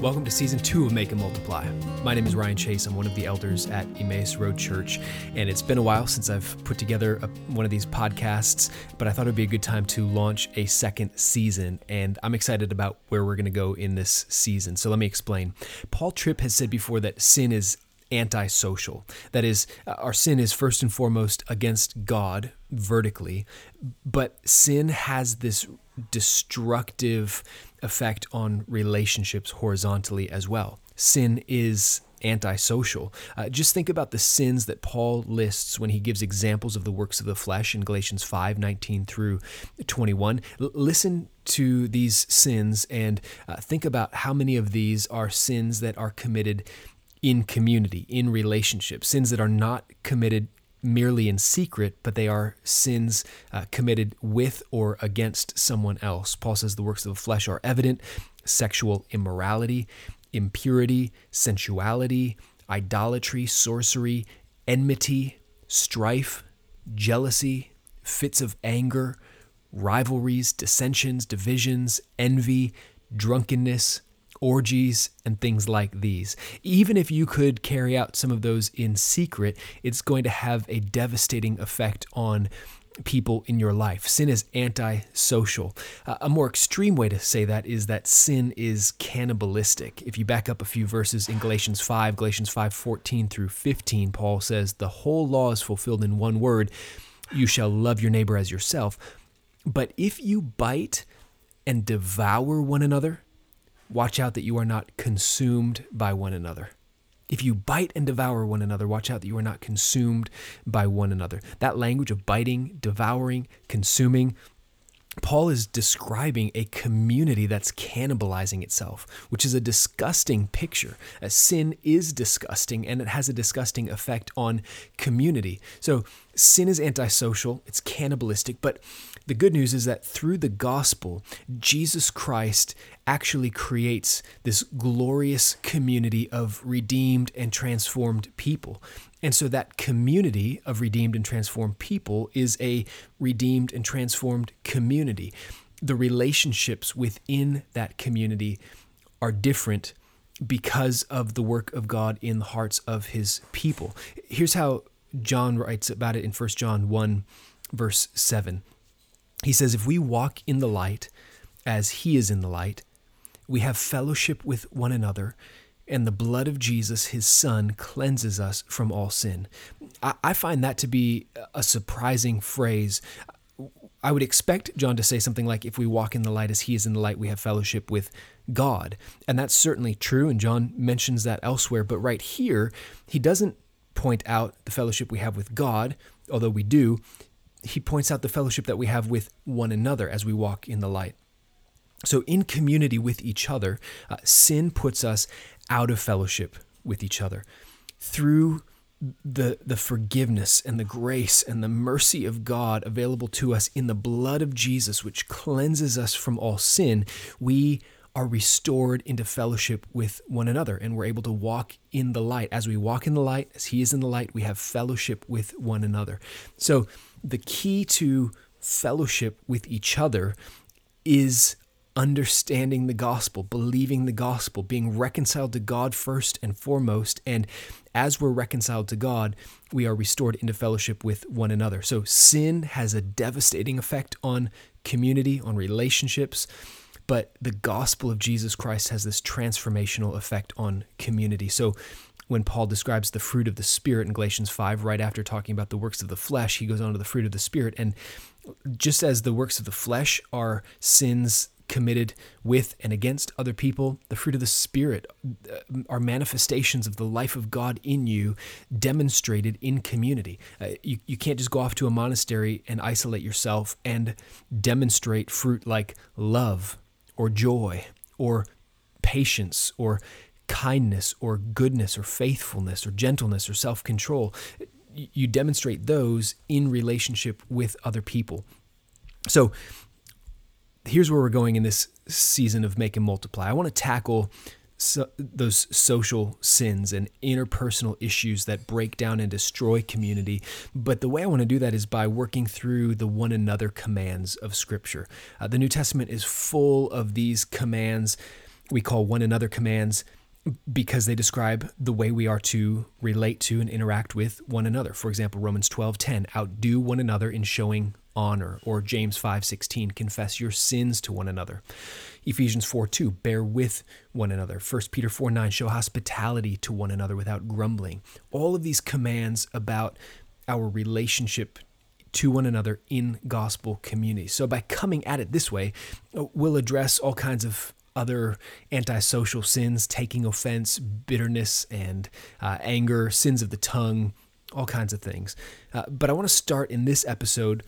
Welcome to season two of Make and Multiply. My name is Ryan Chase. I'm one of the elders at Emmaus Road Church, and it's been a while since I've put together a, one of these podcasts, but I thought it'd be a good time to launch a second season, and I'm excited about where we're going to go in this season. So let me explain. Paul Tripp has said before that sin is antisocial. That is, uh, our sin is first and foremost against God vertically, but sin has this destructive effect on relationships horizontally as well. Sin is antisocial. Uh, just think about the sins that Paul lists when he gives examples of the works of the flesh in Galatians 5 19 through 21. L- listen to these sins and uh, think about how many of these are sins that are committed in community, in relationship, sins that are not committed merely in secret, but they are sins uh, committed with or against someone else. Paul says the works of the flesh are evident sexual immorality, impurity, sensuality, idolatry, sorcery, enmity, strife, jealousy, fits of anger, rivalries, dissensions, divisions, envy, drunkenness orgies, and things like these. Even if you could carry out some of those in secret, it's going to have a devastating effect on people in your life. Sin is antisocial. Uh, a more extreme way to say that is that sin is cannibalistic. If you back up a few verses in Galatians 5, Galatians 5 14 through 15, Paul says, The whole law is fulfilled in one word you shall love your neighbor as yourself. But if you bite and devour one another, watch out that you are not consumed by one another. If you bite and devour one another, watch out that you are not consumed by one another. That language of biting, devouring, consuming, Paul is describing a community that's cannibalizing itself, which is a disgusting picture. As sin is disgusting and it has a disgusting effect on community. So, sin is antisocial, it's cannibalistic, but the good news is that through the gospel, Jesus Christ actually creates this glorious community of redeemed and transformed people. And so that community of redeemed and transformed people is a redeemed and transformed community. The relationships within that community are different because of the work of God in the hearts of his people. Here's how John writes about it in 1 John 1, verse 7. He says, If we walk in the light as he is in the light, we have fellowship with one another, and the blood of Jesus, his son, cleanses us from all sin. I, find that to be a surprising phrase. I would expect John to say something like, If we walk in the light as he is in the light, we have fellowship with God. And that's certainly true, and John mentions that elsewhere. But right here, he doesn't point out the fellowship we have with God, although we do. He points out the fellowship that we have with one another as we walk in the light. So, in community with each other, uh, sin puts us out of fellowship with each other. Through the, the forgiveness and the grace and the mercy of God available to us in the blood of Jesus, which cleanses us from all sin, we are restored into fellowship with one another and we're able to walk in the light. As we walk in the light, as He is in the light, we have fellowship with one another. So, the key to fellowship with each other is understanding the gospel, believing the gospel, being reconciled to God first and foremost. And as we're reconciled to God, we are restored into fellowship with one another. So sin has a devastating effect on community, on relationships. But the gospel of Jesus Christ has this transformational effect on community. So when Paul describes the fruit of the Spirit in Galatians 5, right after talking about the works of the flesh, he goes on to the fruit of the Spirit. And just as the works of the flesh are sins committed with and against other people. The fruit of the Spirit uh, are manifestations of the life of God in you demonstrated in community. Uh, you, you can't just go off to a monastery and isolate yourself and demonstrate fruit like love or joy or patience or kindness or goodness or faithfulness or gentleness or self control. You demonstrate those in relationship with other people. So here's where we're going in this season of Make and Multiply. I want to tackle so, those social sins and interpersonal issues that break down and destroy community. But the way I want to do that is by working through the one another commands of Scripture. Uh, the New Testament is full of these commands we call one another commands because they describe the way we are to relate to and interact with one another. For example, Romans 12:10, outdo one another in showing honor, or James 5:16, confess your sins to one another. Ephesians 4 2, bear with one another. 1 Peter 4 9, show hospitality to one another without grumbling. All of these commands about our relationship to one another in gospel community. So by coming at it this way, we'll address all kinds of other antisocial sins, taking offense, bitterness, and uh, anger, sins of the tongue, all kinds of things. Uh, but I want to start in this episode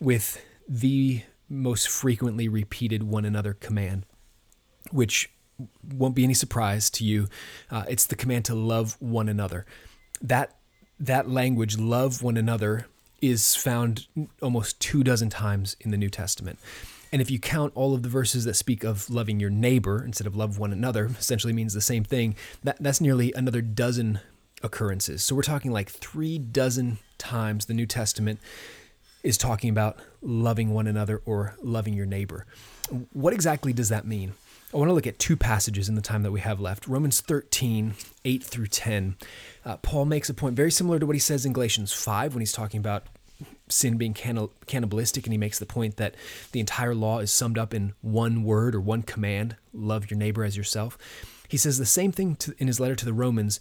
with the most frequently repeated one another command, which won't be any surprise to you. Uh, it's the command to love one another. That that language, love one another, is found almost two dozen times in the New Testament. And if you count all of the verses that speak of loving your neighbor instead of love one another, essentially means the same thing. That, that's nearly another dozen occurrences. So we're talking like three dozen times the New Testament is talking about loving one another or loving your neighbor. What exactly does that mean? I want to look at two passages in the time that we have left. Romans 13, 8 through 10. Uh, Paul makes a point very similar to what he says in Galatians 5 when he's talking about sin being cannibalistic, and he makes the point that the entire law is summed up in one word or one command love your neighbor as yourself. He says the same thing to, in his letter to the Romans,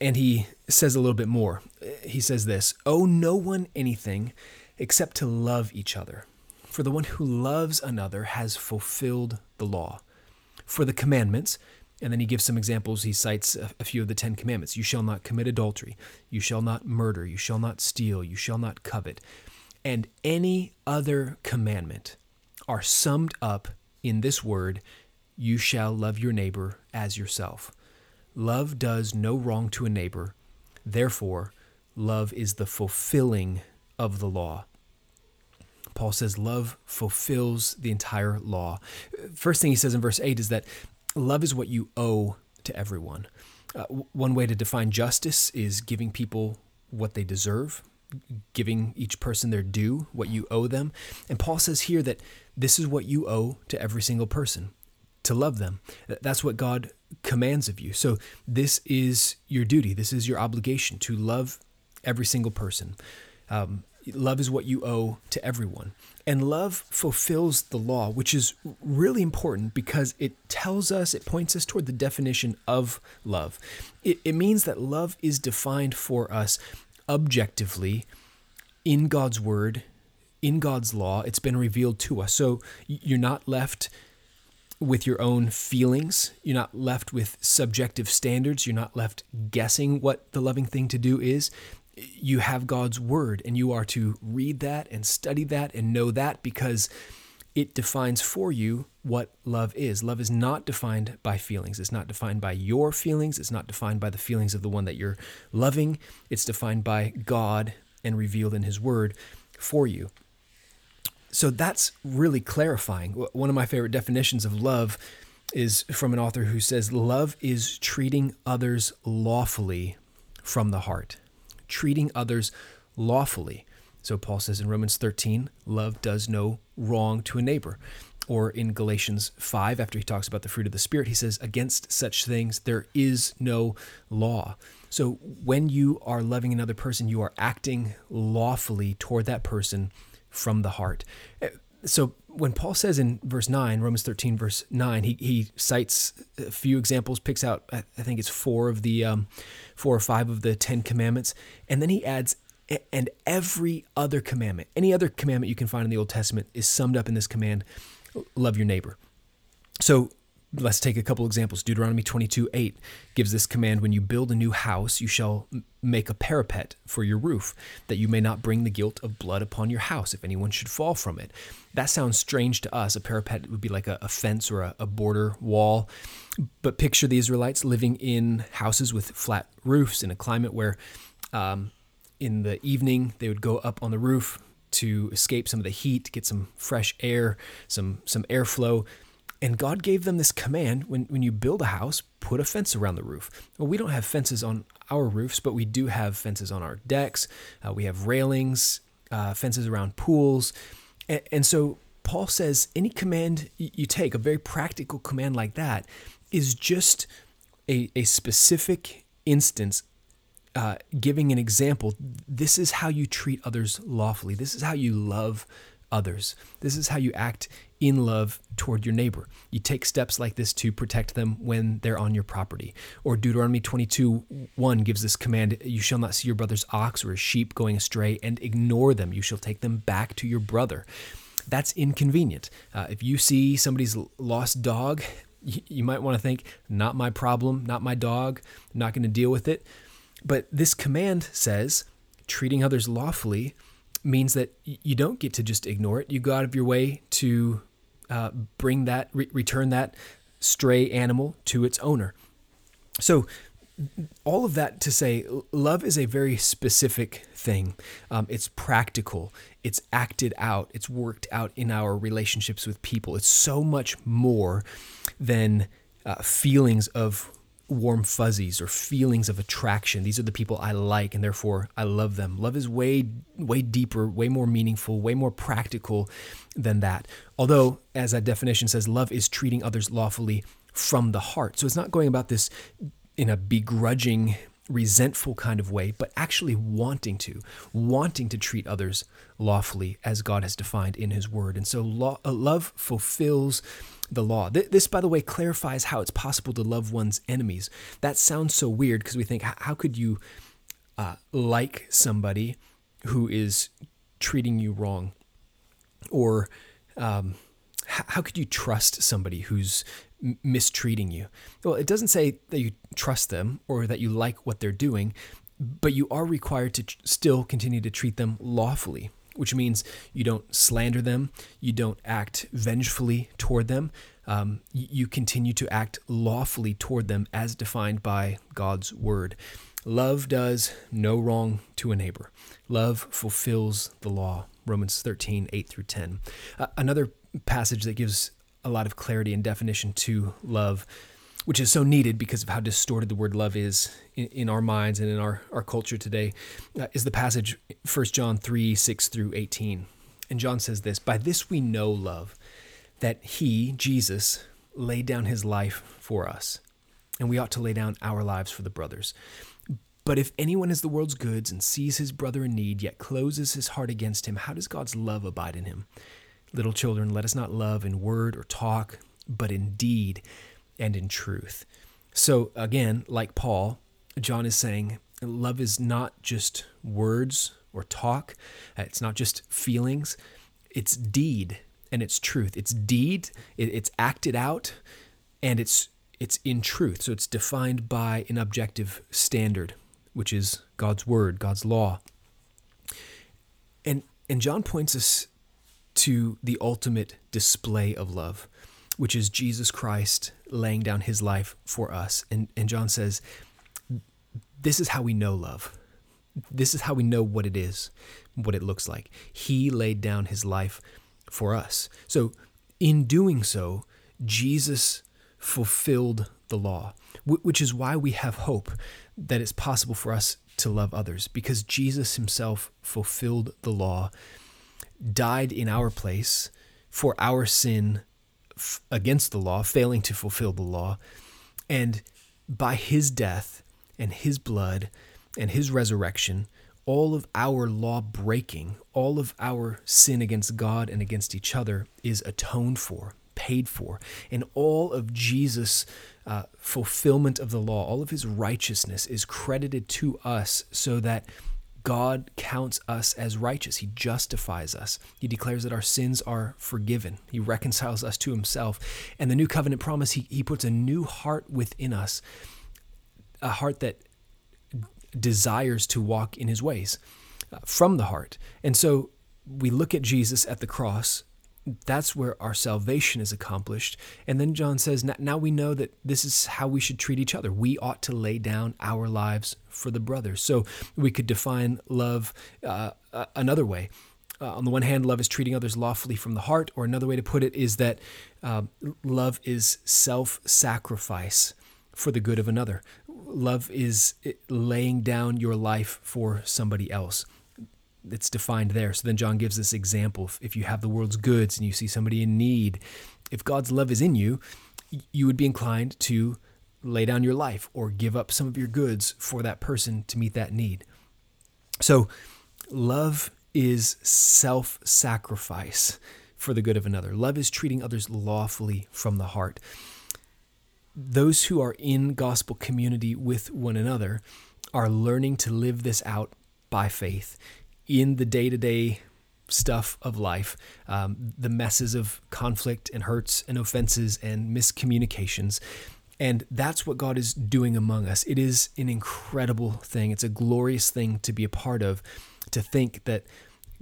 and he says a little bit more. He says this Owe no one anything except to love each other. For the one who loves another has fulfilled the law. For the commandments, and then he gives some examples. He cites a, few of the Ten Commandments. You shall not commit adultery. You shall not murder. You shall not steal. You shall not covet. And any other commandment are summed up in this word you shall love your neighbor as yourself. Love does no wrong to a neighbor. Therefore, love is the fulfilling of the law. Paul says love fulfills the entire law. First thing he says in verse 8 is that love is what you owe to everyone. Uh, one way to define justice is giving people what they deserve, giving each person their due, what you owe them. And Paul says here that this is what you owe to every single person to love them. That's what God commands of you. So this is your duty, this is your obligation to love every single person. Um, love is what you owe to everyone. And love fulfills the law, which is really important because it tells us, it points us toward the definition of love. It, it means that love is defined for us objectively in God's word, in God's law. It's been revealed to us. So you're not left with your own feelings. You're not left with subjective standards. You're not left guessing what the loving thing to do is you have God's word and you are to read that and study that and know that because it defines for you what love is. Love is not defined by feelings. It's not defined by your feelings. It's not defined by the feelings of the one that you're loving. It's defined by God and revealed in His Word for you. So that's really clarifying. One of my favorite definitions of love is from an author who says, Love is treating others lawfully from the heart treating others lawfully. So Paul says in Romans 13, love does no wrong to a neighbor. Or in Galatians 5, after he talks about the fruit of the Spirit, he says, Against such things there is no law. So when you are loving another person, you are acting lawfully toward that person from the heart. Eh, so when Paul says in verse 9, Romans 13, verse 9, he, he cites a few examples, picks out, I think it's four of the, um, four or five of the Ten Commandments, and then he adds, and every other commandment, any other commandment you can find in the Old Testament is summed up in this command love your neighbor. So let's take a couple examples. Deuteronomy 22 8 gives this command When you build a new house, you shall make a parapet for your roof, that you may not bring the guilt of blood upon your house if anyone should fall from it. That sounds strange to us. A parapet would be like a, a fence or a, a border wall. But picture the Israelites living in houses with flat roofs in a climate where um, in the evening they would go up on the roof to escape some of the heat, get some fresh air, some some airflow. And God gave them this command when, when you build a house, put a fence around the roof. Well, we don't have fences on our roofs, but we do have fences on our decks. Uh, we have railings, uh, fences around pools. And, and, so Paul says any command you take, a very practical command like that, is just a, a specific instance uh, giving an example. This is how you treat others lawfully. This is how you love others. This is how you act in love toward your neighbor. You take steps like this to protect them when they're on your property. Or Deuteronomy 22 1 gives this command You shall not see your brother's ox or his sheep going astray and ignore them. You shall take them back to your brother. That's inconvenient. Uh, if you see somebody's lost dog, you, you might want to think, Not my problem, not my dog, I'm not going to deal with it. But this command says, treating others lawfully means that you don't get to just ignore it. You go out of your way to uh, bring that, re- return that stray animal to its owner. So, all of that to say, love is a very specific thing. Um, it's practical, it's acted out, it's worked out in our relationships with people. It's so much more than uh, feelings of warm fuzzies or feelings of attraction. These are the people I like and therefore I love them. Love is way way deeper, way more meaningful, way more practical than that. Although as that definition says love is treating others lawfully from the heart. So it's not going about this in a begrudging resentful kind of way, but actually wanting to, wanting to treat others lawfully as God has defined in His Word. And so uh, love fulfills the law. This, by the way, clarifies how it's possible to love one's enemies. That sounds so weird because we think, how could you uh, like somebody who is treating you wrong? Or um, how could you trust somebody who's mistreating you? Well, it doesn't say that you trust them or that you like what they're doing, but you are required to still continue to treat them lawfully which means you don't slander them, you don't act vengefully toward them, um, you continue to act lawfully toward them as defined by God's word. Love does no wrong to a neighbor. Love fulfills the law. Romans 13, 8 through 10. Uh, another passage that gives a lot of clarity and definition to love which is so needed because of how distorted the word love is in, in our minds and in our, our culture today, uh, is the passage 1 John 3 6 through 18. And John says this By this we know love, that he, Jesus, laid down his life for us, and we ought to lay down our lives for the brothers. But if anyone has the world's goods and sees his brother in need, yet closes his heart against him, how does God's love abide in him? Little children, let us not love in word or talk, but in deed and in truth. So, again, like Paul, John is saying love is not just words or talk, uh, it's not just feelings, it's deed and it's truth. It's deed, it's acted out, and it's it's in truth. So it's defined by an objective standard, which is God's word, God's law. And and John points us to the ultimate display of love which is Jesus Christ laying down his life for us. And, and John says, This is how we know love. This is how we know what it is, what it looks like. He laid down his life for us. So, in doing so, Jesus fulfilled the law, which is why we have hope that it's possible for us to love others, because Jesus himself fulfilled the law, died in our place for our sin f- against the law, failing to fulfill the law. And by his death and his blood and his resurrection, all of our law breaking, all of our sin against God and against each other is atoned for, paid for. And all of Jesus' uh, fulfillment of the law, all of his righteousness is credited to us so that God counts us as righteous. He justifies us. He declares that our sins are forgiven. He reconciles us to himself. And the new covenant promise, he, he puts a new heart within us, a heart that desires to walk in his ways uh, from the heart. And so we look at Jesus at the cross that's where our salvation is accomplished. And then John says, now we know that this is how we should treat each other. We ought to lay down our lives for the brothers. So we could define love uh, another way. Uh, on the one hand, love is treating others lawfully from the heart, or another way to put it is that uh, love is self sacrifice for the good of another. Love is laying down your life for somebody else it's defined there. So then John gives this example. If you have the world's goods and you see somebody in need, if God's love is in you, you would be inclined to lay down your life or give up some of your goods for that person to meet that need. So love is self sacrifice for the good of another. Love is treating others lawfully from the heart. Those who are in gospel community with one another are learning to live this out by faith in the day to day stuff of life, um, the messes of conflict and hurts and offenses and miscommunications. And that's what God is doing among us. It is an incredible thing. It's a glorious thing to be a part of, to think that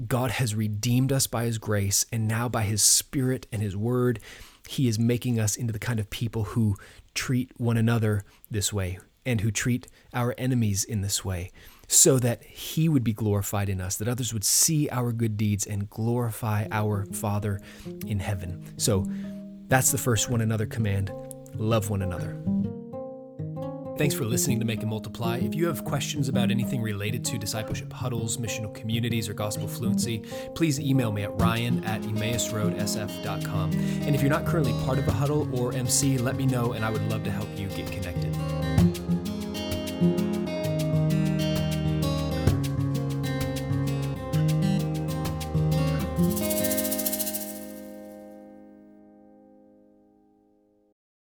God has redeemed us by His grace, and now by His Spirit and His Word, He is making us into the kind of people who treat one another this way and who treat our enemies in this way so that he would be glorified in us, that others would see our good deeds and glorify our Father in heaven. So that's the first one another command love one another. Thanks for listening to Make and Multiply. If you have questions about anything related to discipleship huddles, missional communities, or gospel fluency, please email me at ryan at emmausroadsf.com. And if you're not currently part of a huddle or MC, let me know and I would love to help you get connected.